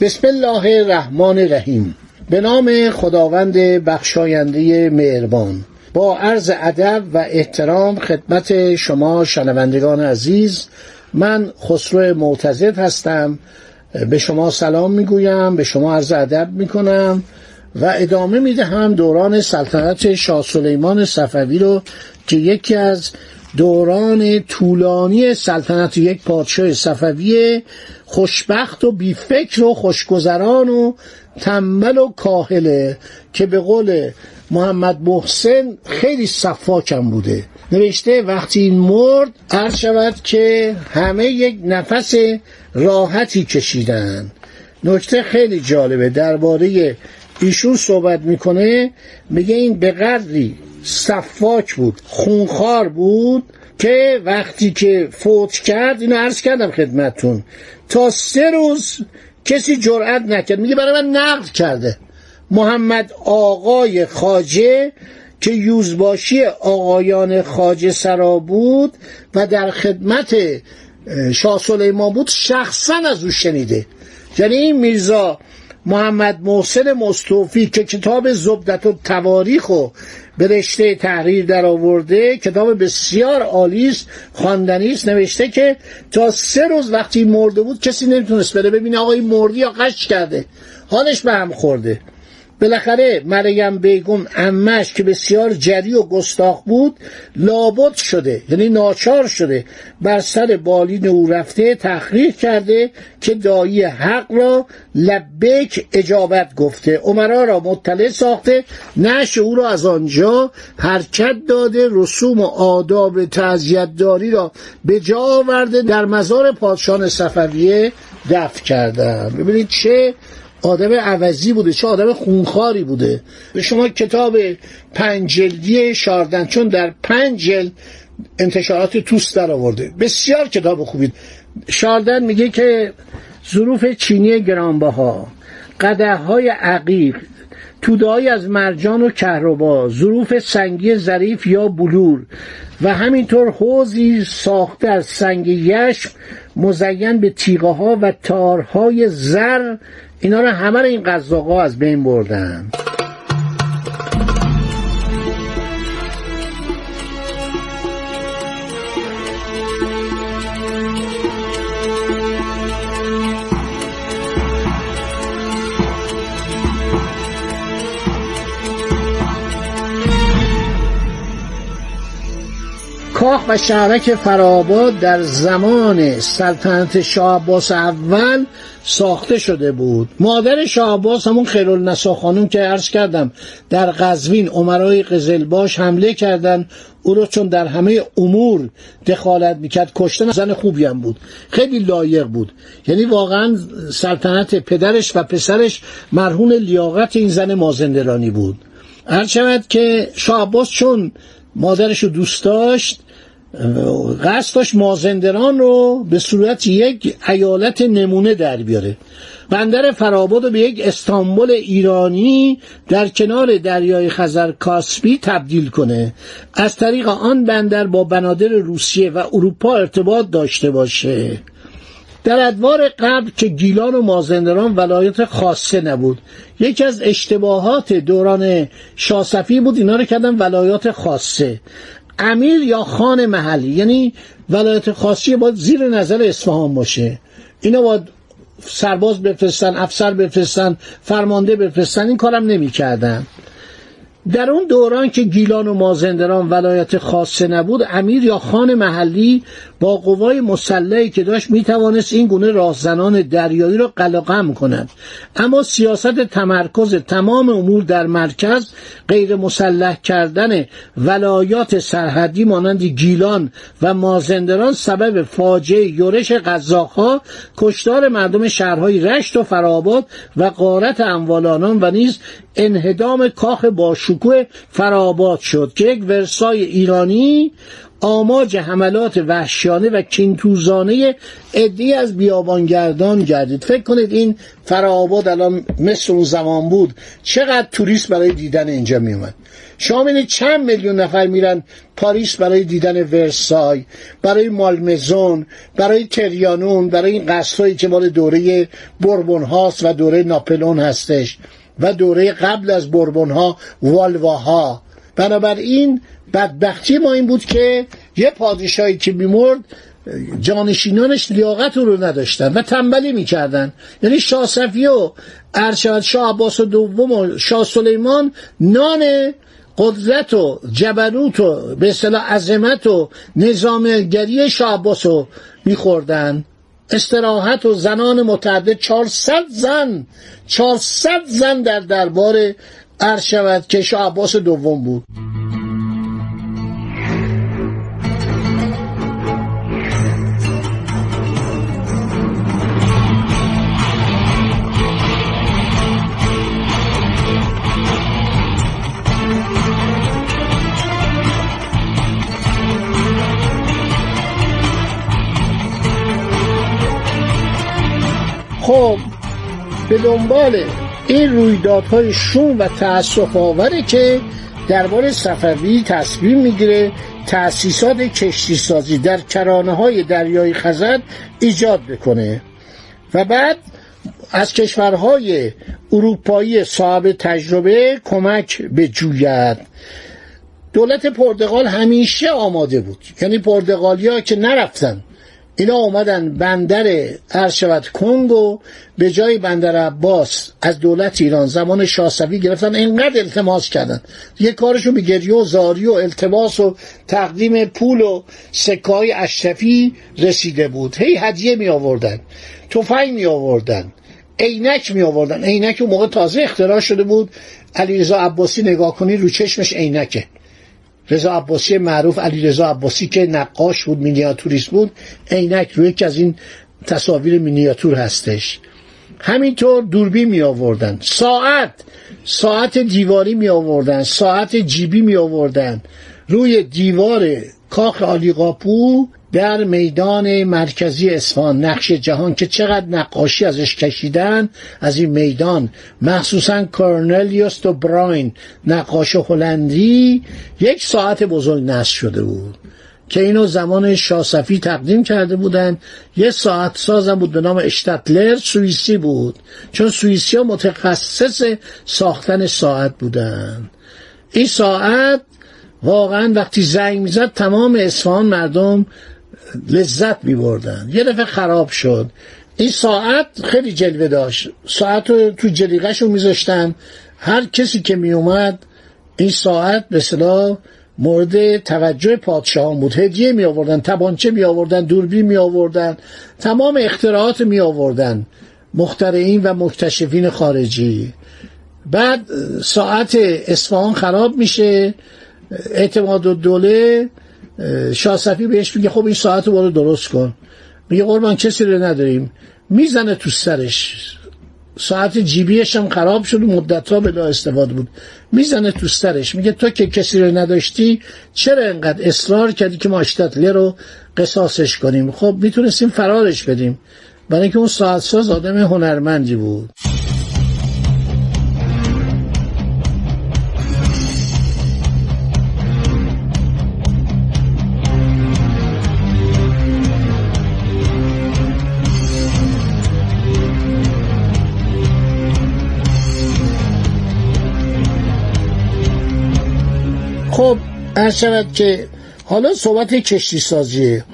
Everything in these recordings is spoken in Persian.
بسم الله الرحمن الرحیم. به نام خداوند بخشاینده مهربان. با عرض ادب و احترام خدمت شما شنوندگان عزیز من خسرو معتزد هستم. به شما سلام می‌گویم به شما عرض ادب می‌کنم و ادامه می‌دهم دوران سلطنت شاه سلیمان صفوی رو که یکی از دوران طولانی سلطنت یک پادشاه صفوی خوشبخت و بیفکر و خوشگذران و تنبل و کاهله که به قول محمد محسن خیلی صفاکم بوده. نوشته وقتی این مرد عرض شود که همه یک نفس راحتی کشیدن. نکته خیلی جالبه. درباره ایشون صحبت می‌کنه میگه این به قدری صفاک بود خونخوار بود که وقتی که فوت کرد اینو عرض کردم خدمتون تا سه روز کسی جرأت نکرد. میگه برای من نقد کرده. محمد آقای خاجه که یوزباشی آقایان خاجه سرا بود و در خدمت شاه سلیمان بود شخصا از او شنیده. یعنی این میرزا محمد محسن مستوفی که کتاب زبدت و تواریخ و به رشته تحریر در آورده کتاب بسیار عالی است خواندنی است نوشته که تا سه روز وقتی مرده بود کسی نمی‌تونست بره ببینه آقای مردی یا قش کرده. حالش به هم خورده. بالاخره مریم بیگم امش که بسیار جری و گستاخ بود لابد شده یعنی ناچار شده بر سر بالین او رفته تحقیق کرده که دایی حق را لبک اجابت گفته. عمرا را مطلع ساخته نش او را از آنجا حرکت داده رسوم و آداب تعذیتداری را به جا آورده در مزار پادشاه صفویه دفع کردن ببینید چه آدم عوضی بوده چه آدم خونخاری بوده. به شما کتاب پنج جلدی شاردن چون در پنج جلد انتشارات توست در آورده. بسیار کتاب خوبی شاردن میگه که ظروف چینی گرانبها قده های عقیق تودهایی از مرجان و کهربا ظروف سنگی ظریف یا بلور و همینطور حوزی ساخته از سنگ یشم مزین به تیغه ها و تارهای زر اینا رو همه این قزاقا از بین بردن. کاخ و شهرک فرآباد در زمان سلطنت شاه اول ساخته شده بود. مادر شاه عباس همون خیرالنسا خانم که عرض کردم در قزوین عمرای قزلباش حمله کردن. او رو چون در همه امور دخالت می‌کرد کشتن زن خوبی هم بود. خیلی لایق بود. یعنی واقعا سلطنت پدرش و پسرش مرهون لیاقت این زن مازندرانی بود. هر شود که شاه چون مادرش رو دوست داشت قصد داشت مازندران رو به صورت یک ایالت نمونه در بیاره. بندر فراباد رو به یک استانبول ایرانی در کنار دریای خزر کاسپی تبدیل کنه. از طریق آن بندر با بنادر روسیه و اروپا ارتباط داشته باشه. در ادوار قبل که گیلان و مازندران ولایت خاصه نبود. یکی از اشتباهات دوران شاسفی بود اینا رو کردن ولایات خاصه. امیر یا خان محلی یعنی ولایت خاصی باید زیر نظر اصفهان باشه. اینا باید سرباز بفرستن افسر بفرستن فرمانده بفرستن این کارم نمی‌کردن. در اون دوران که گیلان و مازندران ولایت خاصه نبود امیر یا خان محلی با قوای مسلحی که داشت می‌توانست این گونه راهزنان دریایی را قلقم کند. اما سیاست تمرکز تمام امور در مرکز غیر مسلح کردن ولایات سرحدی مانند گیلان و مازندران سبب فاجعه یورش قزاقها کشتار مردم شهرهای رشت و فراباد و قارت اموال آنان و نیز انهدام کاخ باشکوه فراباد شد که یک ورسای ایرانی آماج حملات وحشیانه و کینتوزانه عدی از بیابانگردان گردید. فکر کنید این فرآباد الان مثل اون زمان بود. چقدر توریست برای دیدن اینجا میومد شما چند میلیون نفر میرن پاریس برای دیدن ورسای برای مالمزون برای تریانون برای این قصرهایی که مال دوره بربون هاست و دوره ناپلون هستش و دوره قبل از بربون ها والواها. بنابراین بدبختی ما این بود که یه پادشاهی که میمرد جانشینانش لیاقت رو نداشتن و تنبلی می‌کردن. یعنی شاه صفی و ارشد شاه عباس و دوم و شاه سلیمان نان قدرت و جبروت و به اصطلاح عظمت و نظامگری شاه عباس رو میخوردن. استراحت و زنان متعدد 400 زن 400 زن در دربار ارشد که شاه عباس دوم بود. خب به دنبال این رویدادهای شوم و تأصف آوره که درباره صفوی تصمیم می‌گیره تأسیسات کشتی سازی در کرانه های دریای خزر ایجاد بکنه. و بعد از کشورهای اروپایی صاحب تجربه کمک بجوید دولت پرتغال همیشه آماده بود. یعنی پرتغالیا که نرفتن. اینا اومدن بندر ارشود کنگو به جای بندر عباس از دولت ایران زمان شاسوی گرفتن. اینقدر التماس کردن. یه کارشون به گریه و زاری و التماس و تقدیم پول و سکای رسیده بود. هی هدیه می آوردن. توفنگ می آوردن. عینک می آوردن. عینک اون موقع تازه اختراع شده بود. علیرضا عباسی نگاه کنی رو چشمش عینکه. رضا عباسی معروف علی رضا عباسی که نقاش بود مینیاتوریست بود عینک روی یکی از این تصاویر مینیاتور هستش. همینطور دوربین می آوردن. ساعت ساعت دیواری می آوردن ساعت جیبی می آوردن. روی دیوار کاخ آلی قاپو در میدان مرکزی اصفهان نقش جهان که چقدر نقاشی ازش کشیدن از این میدان مخصوصا کورنلیوس و براین نقاش هلندی یک ساعت بزرگ نصب شده بود که اینو زمان شاسفی تقدیم کرده بودن. یه ساعت سازم بود به نام اشتتلر سوئیسی بود چون سوئیسی ها متخصص ساختن ساعت بودن. این ساعت واقعا وقتی زنگ می‌زد تمام اصفهان مردم لذت می بردن یه دفعه خراب شد. این ساعت خیلی جلوه داشت. ساعت رو تو جلیقش رو میذاشتن. هر کسی که می اومد این ساعت به صلاح مورد توجه پادشاهان بود. هدیه می آوردن تبانچه می آوردن دوربین می آوردن تمام اختراعات می آوردن مخترعین و مکتشفین خارجی. بعد ساعت اصفهان خراب میشه. اعتماد و دوله شاه بهش میگه خب این ساعت رو برو درست کن. میگه قربان کسی رو نداریم. می‌زنه تو سرش. ساعت جیبیش هم خراب شد و مدت ها بلا استفاده بود. می‌زنه تو سرش. میگه تو که کسی رو نداشتی چرا انقدر اصرار کردی که ما اشتتله رو قصاصش کنیم؟ خب می‌تونستیم فرارش بدیم. برای اینکه اون ساعت ساز آدم هنرمندی بود. خب شود که حالا صحبت کشتی سازیه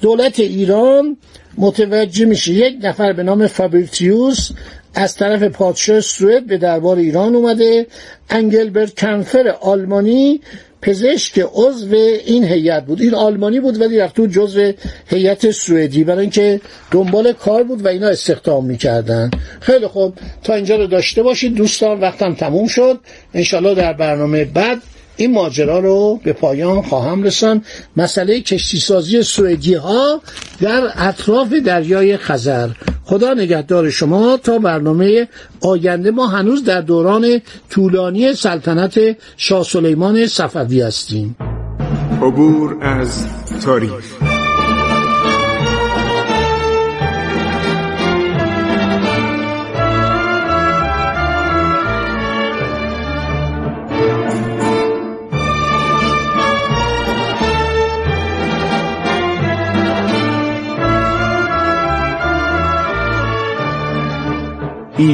دولت ایران متوجه میشه. یک نفر به نام فابریتیوس از طرف پادشاه سوئد به دربار ایران اومده. انگلبرت کنفر آلمانی پزشک عضو این هیئت بود. این آلمانی بود ولی رفت تو جزو هیئت سوئدی. برای اینکه دنبال کار بود و اینا استخدام می‌کردن. خیلی خوب. تا اینجا رو داشته باشید دوستان. وقتم تموم شد. انشالله در برنامه بعد این ماجرا رو به پایان خواهم رسان مسئله کشتی سازی سوئدی ها در اطراف دریای خزر. خدا نگهدار شما تا برنامه آینده ما هنوز در دوران طولانی سلطنت شاه سلیمان صفوی هستیم. عبور از تاریخ.